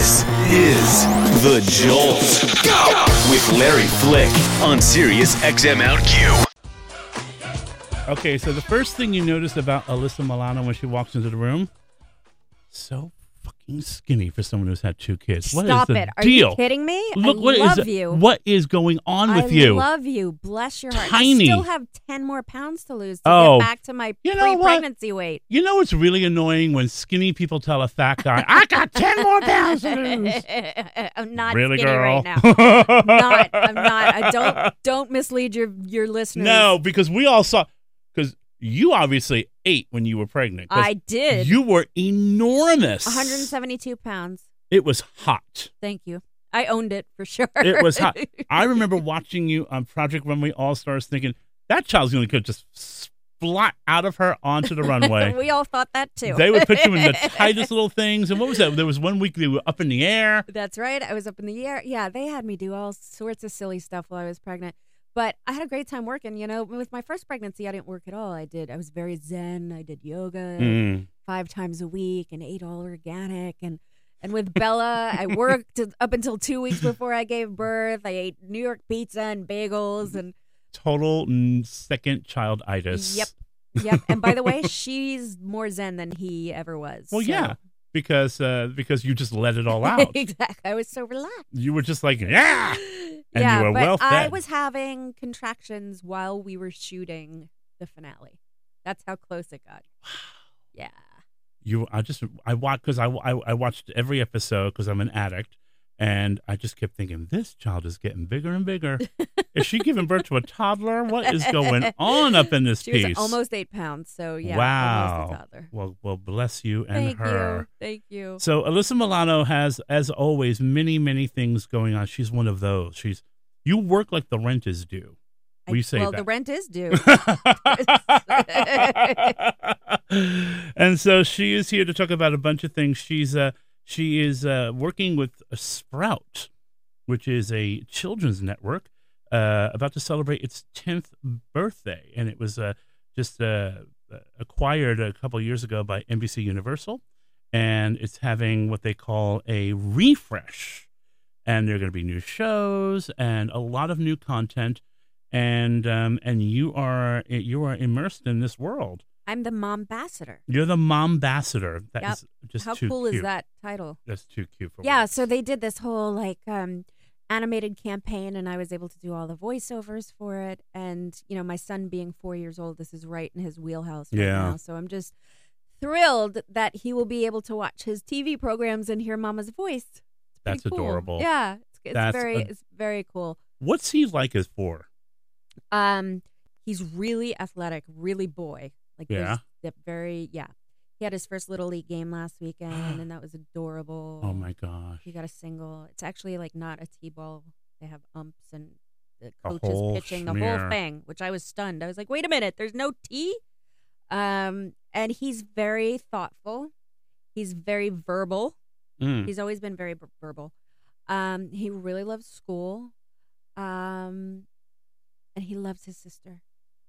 This is The Jolt. Go! With Larry Flick on Sirius XM OutQ. Okay, so the first thing you notice about Alyssa Milano when she walks into the room, so skinny for someone who's had two kids. What is Stop the it. Are deal? you kidding me? Look, I what is love it- you. What is going on with I you? I love you. Bless your heart. Tiny. I still have 10 more pounds to lose to Oh. get back to my You know pre-pregnancy weight. you know what's really annoying when skinny people tell a fat guy, "I got ten more pounds to lose." I'm not really, skinny girl? right now. not. I'm not. I don't don't mislead your your listeners. No, because we all saw. You obviously ate when you were pregnant. I did. You were enormous. 172 pounds. It was hot. Thank you. I owned it for sure. It was hot. I remember watching you on Project Runway All Stars, thinking that child's going to just splat out of her onto the runway. we all thought that too. they would put you in the tightest little things. And what was that? There was one week they were up in the air. That's right. I was up in the air. Yeah, they had me do all sorts of silly stuff while I was pregnant. But I had a great time working. You know, with my first pregnancy, I didn't work at all. I did. I was very zen. I did yoga Mm. five times a week and ate all organic. And and with Bella, I worked up until two weeks before I gave birth. I ate New York pizza and bagels. And Total second child itis. yep, yep. And by the way, she's more zen than he ever was. Well, so- yeah, because uh, because you just let it all out. exactly. I was so relaxed. you were just like, yeah. And yeah, you were but well I was having contractions while we were shooting the finale. That's how close it got. Yeah. You, I just, I watched because I, I, I watched every episode because I'm an addict, and I just kept thinking, this child is getting bigger and bigger. is she giving birth to a toddler? What is going on up in this She piece? almost eight pounds, so yeah, a wow. Well, well, bless you and Thank her. you. Thank you. So Alyssa Milano has, as always, many, many things going on. She's one of those. She's you work like the rent is due. We say well, that. the rent is due. and so she is here to talk about a bunch of things. She's uh she is uh working with Sprout, which is a children's network, uh about to celebrate its tenth birthday, and it was uh just uh acquired a couple years ago by NBC Universal, and it's having what they call a refresh, and there are going to be new shows and a lot of new content. And um, and you are you are immersed in this world. I'm the mom ambassador. You're the mom ambassador. That is Yep. just How too cool cute. is that title? That's too cute for me. Yeah, words. so they did this whole like um animated campaign and I was able to do all the voiceovers for it and you know my son being 4 years old this is right in his wheelhouse right Yeah. now. So I'm just thrilled that he will be able to watch his TV programs and hear mama's voice. It's That's cool. adorable. Yeah, it's, it's That's very ad- it's very cool. What's he like as four? Um, he's really athletic, really boy. Like Yeah. the very yeah. He had his first little league game last weekend, and that was adorable. Oh my gosh. He got a single. It's actually like not a t-ball. They have umps and the coaches pitching the whole thing, which I was stunned. I was like, wait a minute, there's no T. Um, and he's very thoughtful. He's very verbal. Mm. He's always been very b- verbal. Um, he really loves school. Um, and he loves his sister.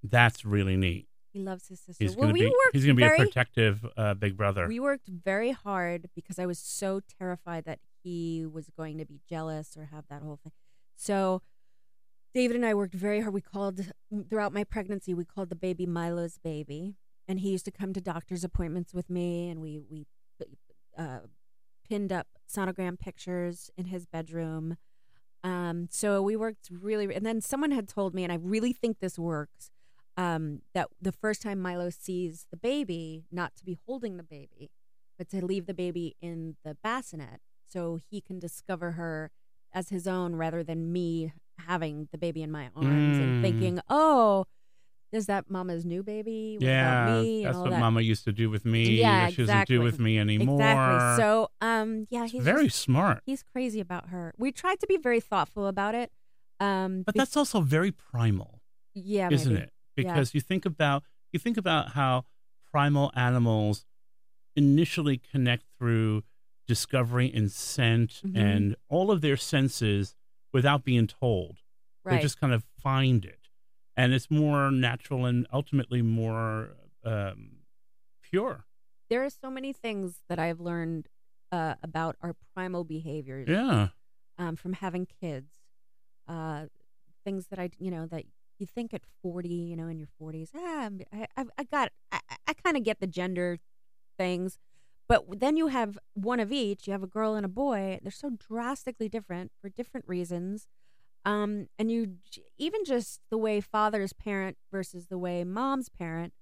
That's really neat. He loves his sister. He's well, gonna we be he's gonna be very, a protective uh, big brother. We worked very hard because I was so terrified that he was going to be jealous or have that whole thing. So David and I worked very hard. We called throughout my pregnancy. We called the baby Milo's baby, and he used to come to doctor's appointments with me, and we we uh, pinned up sonogram pictures in his bedroom. Um, so we worked really, and then someone had told me, and I really think this works, um, that the first time Milo sees the baby, not to be holding the baby, but to leave the baby in the bassinet so he can discover her as his own rather than me having the baby in my arms Mm. and thinking, oh, is that mama's new baby? What yeah, that's what that. Mama used to do with me. Yeah, she doesn't do with me anymore. Exactly. So, um, yeah, he's very just- smart. he's crazy about her. We tried to be very thoughtful about it. Um, But be- that's also very primal. yeah, isn't maybe. it? Because you think about you think about how primal animals initially connect through discovery and scent Mhm. and all of their senses without being told. Right. They just kind of find it, and it's more natural and ultimately more um, pure. there are so many things that I've learned uh, about our primal behaviors Yeah. um, from having kids, uh, things that I, you know, that you think at 40, you know, in your 40s, ah, I, I, I got, I, I kind of get the gender things. But then you have one of each. You have a girl and a boy. They're so drastically different for different reasons. Um, and you even just the way fathers parent versus the way moms parent.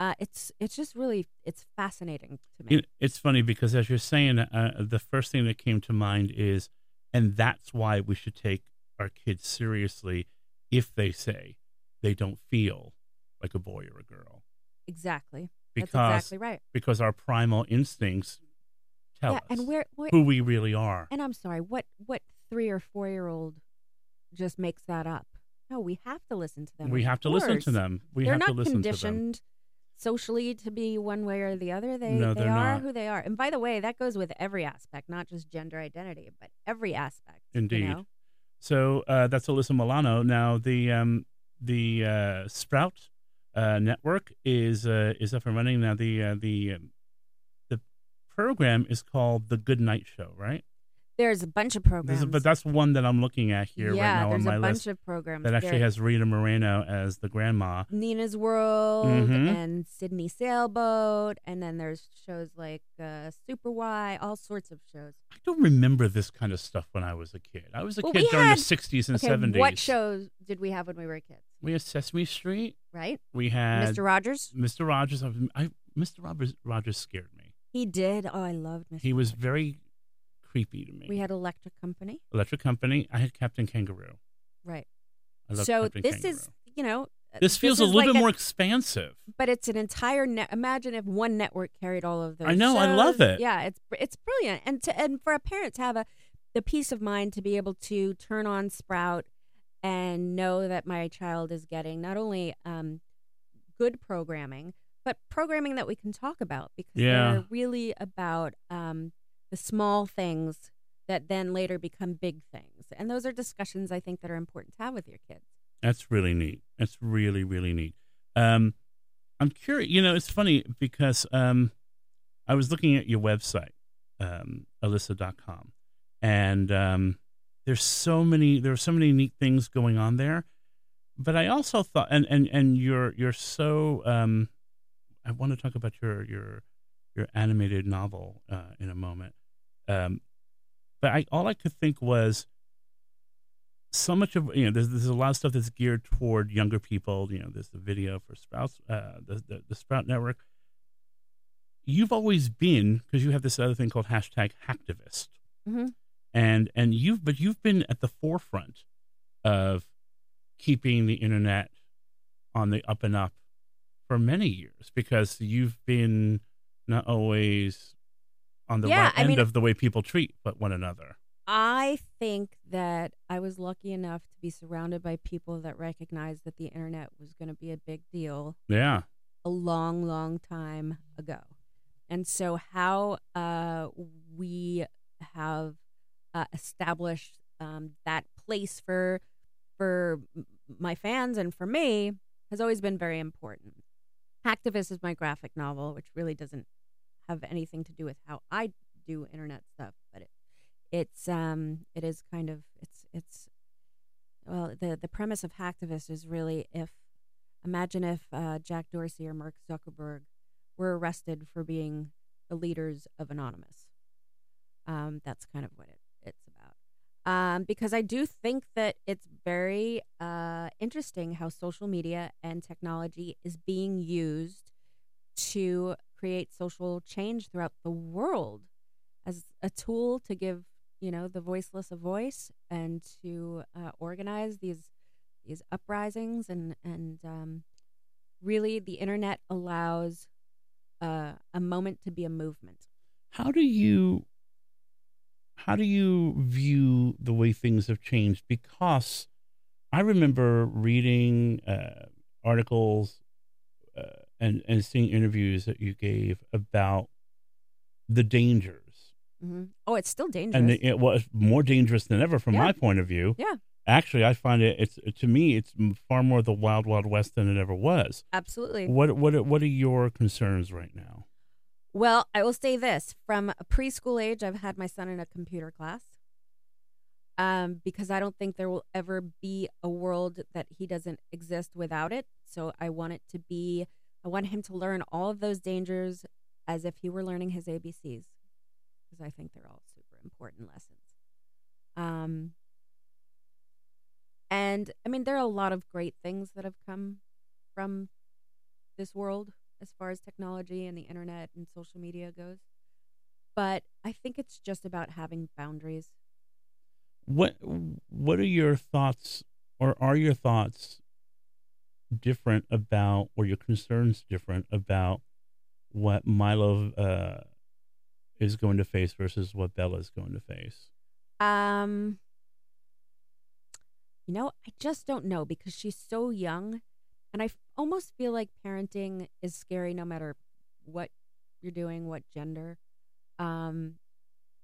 Uh, it's it's just really it's fascinating to me. It's funny because as you're saying, uh, the first thing that came to mind is, and that's why we should take our kids seriously if they say they don't feel like a boy or a girl. exactly. Because That's exactly right. because our primal instincts tell yeah, us and where, where who we really are. And I'm sorry, what what three or four year old just makes that up? No, we have to listen to them. we have to listen to them. We they're have not to listen to them. conditioned socially to be one way or the other. They No, they they're not. who they are. And by the way, that goes with every aspect, not just gender identity, but every aspect. you Indeed. know? So uh, that's Alyssa Milano. Now the um, the uh, Sprout uh, network is uh, is up and running now. The uh, the um, the program is called the Good Night Show, right? There's a bunch of programs. is- but that's one that I'm looking at here yeah, right now on there's my a bunch list of programs that actually There- has Rita Moreno as the grandma. Nina's World Mhm. and Sydney Sailboat, and then there's shows like uh, Super Y, all sorts of shows. I don't remember this kind of stuff when I was a kid. I was a Well, kid during had- the 60s and okay, 70s. what shows did we have when we were kids? We had Sesame Street. Right, We had Mr. Rogers. Mr. Rogers. I, I, Mr. Rogers, Rogers scared me. He did. Oh, I loved Mr. He was Rogers. very creepy to me. We had Electric Company. Electric Company. I had Captain Kangaroo. Right. I love So Captain this Kangaroo. is, you know, This feels a is little like bit more expansive. but it's an entire net. Imagine if one network carried all of those. I know, I love it. Yeah, it's it's brilliant, and to and for a parent to have a the peace of mind to be able to turn on Sprout and know that my child is getting not only um, good programming, but programming that we can talk about because Yeah. they're really about um, the small things that then later become big things, and those are discussions I think that are important to have with your kids. That's really neat. That's really, really neat. Um, I'm curious. You know, it's funny because um, I was looking at your website, um, alyssa.com, and um, there's so many there are so many neat things going on there. But I also thought, and and and you're you're so. Um, I want to talk about your your your animated novel uh, in a moment. Um, but I all I could think was so much of you know there's, there's a lot of stuff that's geared toward younger people you know there's the video for sprouts uh the, the, the sprout network you've always been because you have this other thing called hashtag hacktivist Mm-hmm. and and you've but you've been at the forefront of keeping the internet on the up and up for many years because you've been not always on the Yeah, right I end mean- of the way people treat but one another I think that I was lucky enough to be surrounded by people that recognized that the internet was going to be a big deal yeah a long, long time ago. And so, how uh, we have uh, established um, that place for for my fans and for me has always been very important. Hacktivist is my graphic novel, which really doesn't have anything to do with how I do internet stuff, but it, it's um it is kind of it's it's well the the premise of Hacktivist is really if imagine if uh, Jack Dorsey or Mark Zuckerberg were arrested for being the leaders of Anonymous. Um, that's kind of what it, it's about. Um, because I do think that it's very uh, interesting how social media and technology is being used to create social change throughout the world as a tool to give you know the voiceless a voice and to uh, organize these these uprisings and and um, really the internet allows uh, a moment to be a movement. how do you how do you view the way things have changed because i remember reading uh, articles uh, and and seeing interviews that you gave about the dangers hmm Oh, it's still dangerous. and it was more dangerous than ever from Yeah. my point of view Yeah. actually i find it it's to me it's far more the wild wild west than it ever was Absolutely. what what what are your concerns right now Well, I will say this: from a preschool age, I've had my son in a computer class. Um, because I don't think there will ever be a world that he doesn't exist without it. So I want it to be, I want him to learn all of those dangers as if he were learning his ABCs, because I think they're all super important lessons. Um, and I mean, there are a lot of great things that have come from this world as far as technology and the internet and social media goes. But I think it's just about having boundaries. What What are your thoughts, or are your thoughts different about, or your concerns different about what Milo uh, is going to face versus what Bella is going to face? Um, you know, I just don't know because she's so young, and I f- almost feel like parenting is scary no matter what you're doing, what gender. Um,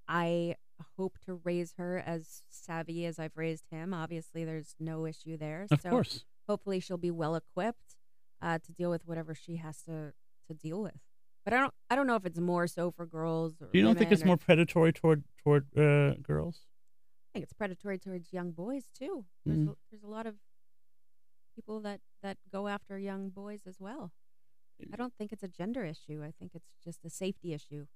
I hope to raise her as savvy as I've raised him. Obviously, there's no issue there. Of so course. Hopefully, she'll be well equipped uh, to deal with whatever she has to to deal with. But I don't I don't know if it's more so for girls or You don't think it's or- more predatory toward toward uh, girls? I think it's predatory towards young boys too. There's Mm. a, there's a lot of people that that go after young boys as well. I don't think it's a gender issue. I think it's just a safety issue.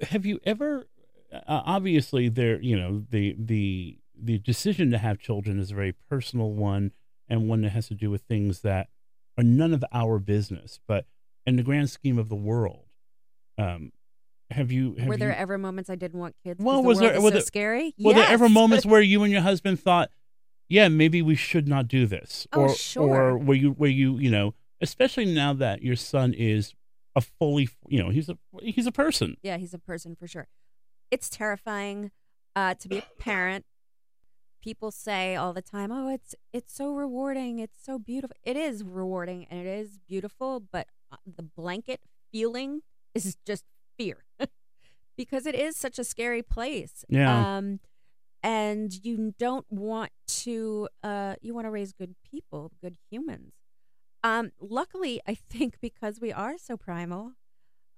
have you ever uh, obviously there you know the the the decision to have children is a very personal one and one that has to do with things that are none of our business but in the grand scheme of the world um have you have were there you, ever moments I didn't want kids? Well, the was there- were so there- scary? were there ever moments where you and your husband thought yeah maybe we should not do this Oh, or sure. or where you where you you know especially now that your son is a fully you know he's a he's a person yeah, he's a person for sure. It's terrifying uh, to be a parent. People say all the time, "Oh, it's it's so rewarding. It's so beautiful." It is rewarding and it is beautiful, but uh, the blanket feeling is just fear because it is such a scary place. Yeah. Um, and you don't want to. Uh, you want to raise good people, good humans. Um, luckily, I think because we are so primal,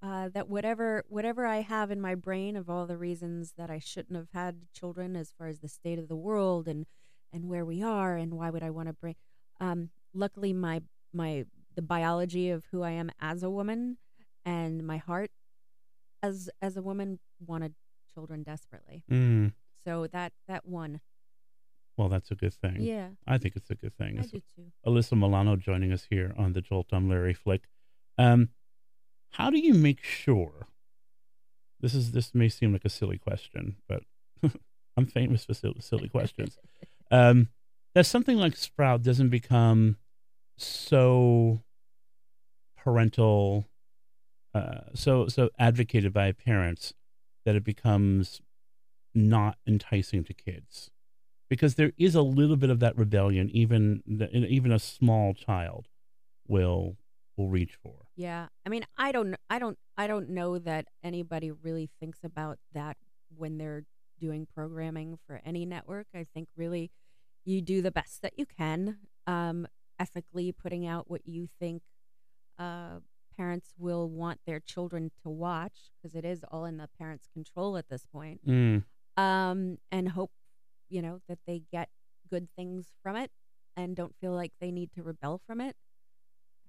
uh, that whatever whatever I have in my brain of all the reasons that I shouldn't have had children, as far as the state of the world and and where we are and why would I want to bring, um, luckily my my the biology of who I am as a woman and my heart as as a woman wanted children desperately. mm. So that that won. well that's a good thing Yeah, I think it's a good thing. I It's do too. Alyssa Milano joining us here on the Jolt on Larry Flick. Um, how do you make sure? This is this may seem like a silly question, but I'm famous for silly, silly questions. Um, that something like Sprout doesn't become so parental, uh, so so advocated by parents that it becomes not enticing to kids because there is a little bit of that rebellion even even a small child will will reach for Yeah, I mean, I don't, I don't, I don't know that anybody really thinks about that when they're doing programming for any network. I think really, you do the best that you can, um, ethically putting out what you think uh, parents will want their children to watch, because it is all in the parents' control at this point. mm. Um, and hope, you know, that they get good things from it and don't feel like they need to rebel from it.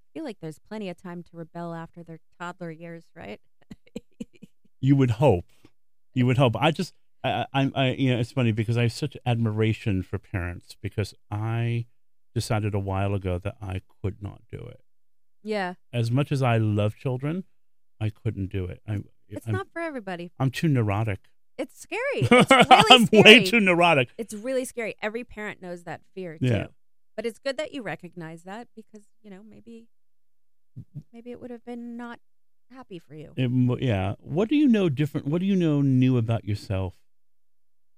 I feel like there's plenty of time to rebel after their toddler years, right? you would hope you would hope i just i i i you know it's funny because i have such admiration for parents because i decided a while ago that i could not do it yeah, as much as i love children i couldn't do it i it's I'm, not for everybody. I'm too neurotic It's scary. It's really i'm scary. way too neurotic It's really scary. Every parent knows that fear too. Yeah. But it's good that you recognize that because you know maybe maybe it would have been not happy for you. It yeah. What do you know different? What do you know new about yourself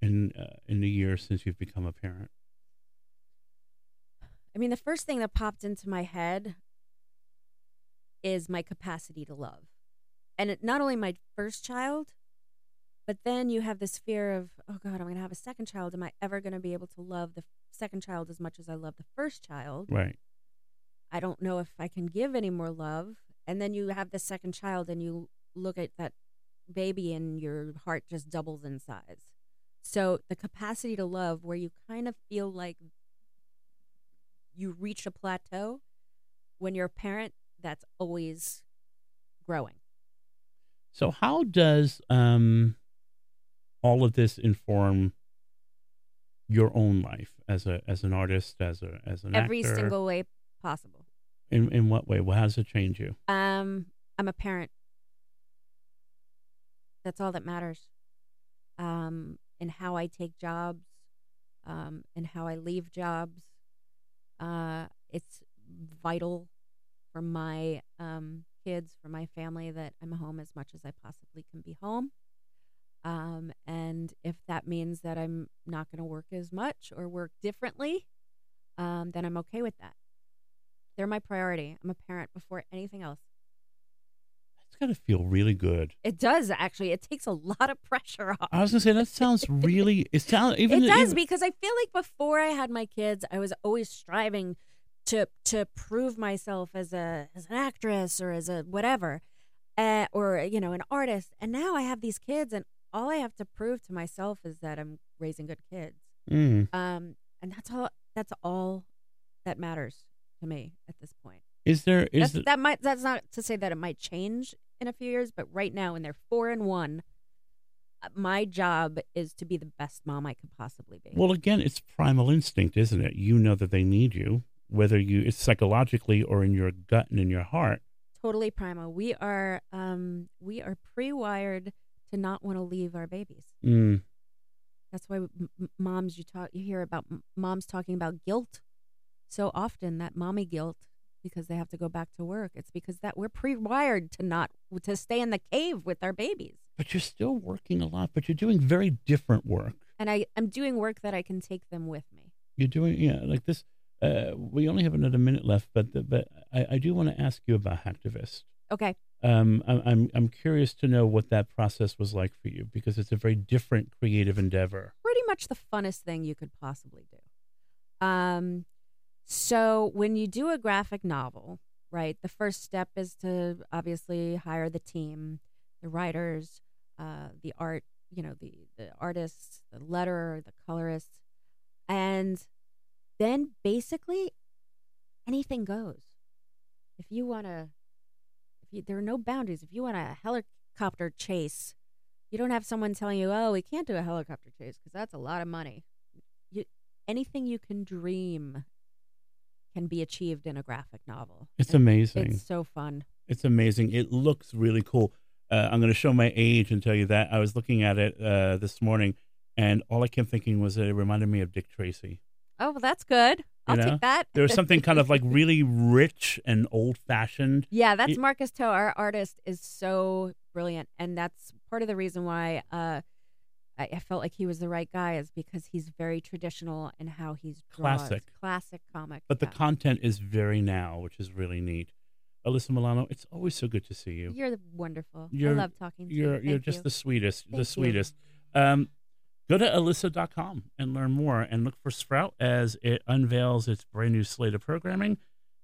in uh, in the years since you've become a parent? I mean, the first thing that popped into my head is my capacity to love. And it, not only my first child, but then you have this fear of, oh God, I'm going to have a second child. Am I ever going to be able to love the second child as much as I love the first child? Right. I don't know if I can give any more love. and then you have the second child and you look at that baby and your heart just doubles in size. So the capacity to love where you kind of feel like you reach a plateau when you're a parent that's always growing. So how does um all of this inform your own life as a as an artist, as a as an Every actor? single way possible. in in what way? Well, how does it change you? Um, I'm a parent. That's all that matters. Um, and how I take jobs, um, and how I leave jobs. Uh, it's vital for my um, kids, for my family, that I'm home as much as I possibly can be home. Um, and if that means that I'm not going to work as much or work differently, um, then I'm okay with that. They're my priority. I'm a parent before anything else. It's got to feel really good. It does actually. It takes a lot of pressure off. I was gonna say that sounds really. It sounds even. it does even- because I feel like before I had my kids, I was always striving to to prove myself as a as an actress or as a whatever, uh, or you know, an artist. And now I have these kids, and all I have to prove to myself is that I'm raising good kids. Mm. Um, and that's all. That's all that matters to me at this point. Is there is That's, th- that might. That's not to say that it might change in a few years, but right now, when they're four and one, uh, my job is to be the best mom I could possibly be. well again? It's primal instinct, isn't it? You know that they need you, whether you it's psychologically or in your gut and in your heart. totally primal. We are. Um, we are pre-wired to not want to leave our babies. Mm. That's why moms you talk you hear about moms talking about guilt so often that mommy guilt because they have to go back to work. It's because that we're pre-wired to not to stay in the cave with our babies. But you're still working a lot, but you're doing very different work. And I I'm doing work that I can take them with me. You're doing yeah, like this. Uh, we only have another minute left, but the, but I, I do want to ask you about Hacktivist. Okay. Um, I'm I'm I'm curious to know what that process was like for you because it's a very different creative endeavor. Pretty much the funnest thing you could possibly do. Um so when you do a graphic novel, right, the first step is to obviously hire the team, the writers, uh, the art, you know, the the artists, the letterer, the colorists, and then basically anything goes. If you want to, if you, there are no boundaries. If you want a helicopter chase, you don't have someone telling you, "Oh, we can't do a helicopter chase because that's a lot of money." You, anything you can dream can be achieved in a graphic novel. It's And amazing. It's so fun. It's amazing. It looks really cool. Uh, I'm going to show my age and tell you that I was looking at it uh, this morning, and all I kept thinking was that it reminded me of Dick Tracy. Oh, well, that's good. I'll know, take that. There was something kind of like really rich and old fashioned. Yeah, that's It- Marcus To. Our artist is so brilliant, and that's part of the reason why uh, I, I felt like he was the right guy is because he's very traditional in how he's draws. Classic. classic comic. But the content is very now, which is really neat. Alyssa Milano, it's always so good to see you. You're wonderful. You're- I love talking to you. You're you're Thank just you. the sweetest, Thank the sweetest. Um, go to alyssa.com and learn more and look for Sprout as it unveils its brand new slate of programming.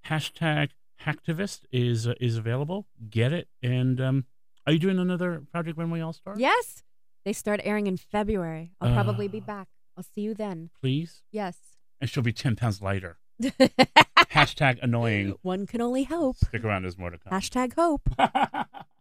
Hashtag Hacktivist is uh, is available. Get it. And um, are you doing another Project Runway All Star? Yes, they start airing in February. I'll probably be Ah. back. I'll see you then. Please. Yes. And she'll be 10 pounds lighter. Hashtag annoying. One can only hope. Stick around, there's more to come. Hashtag hope.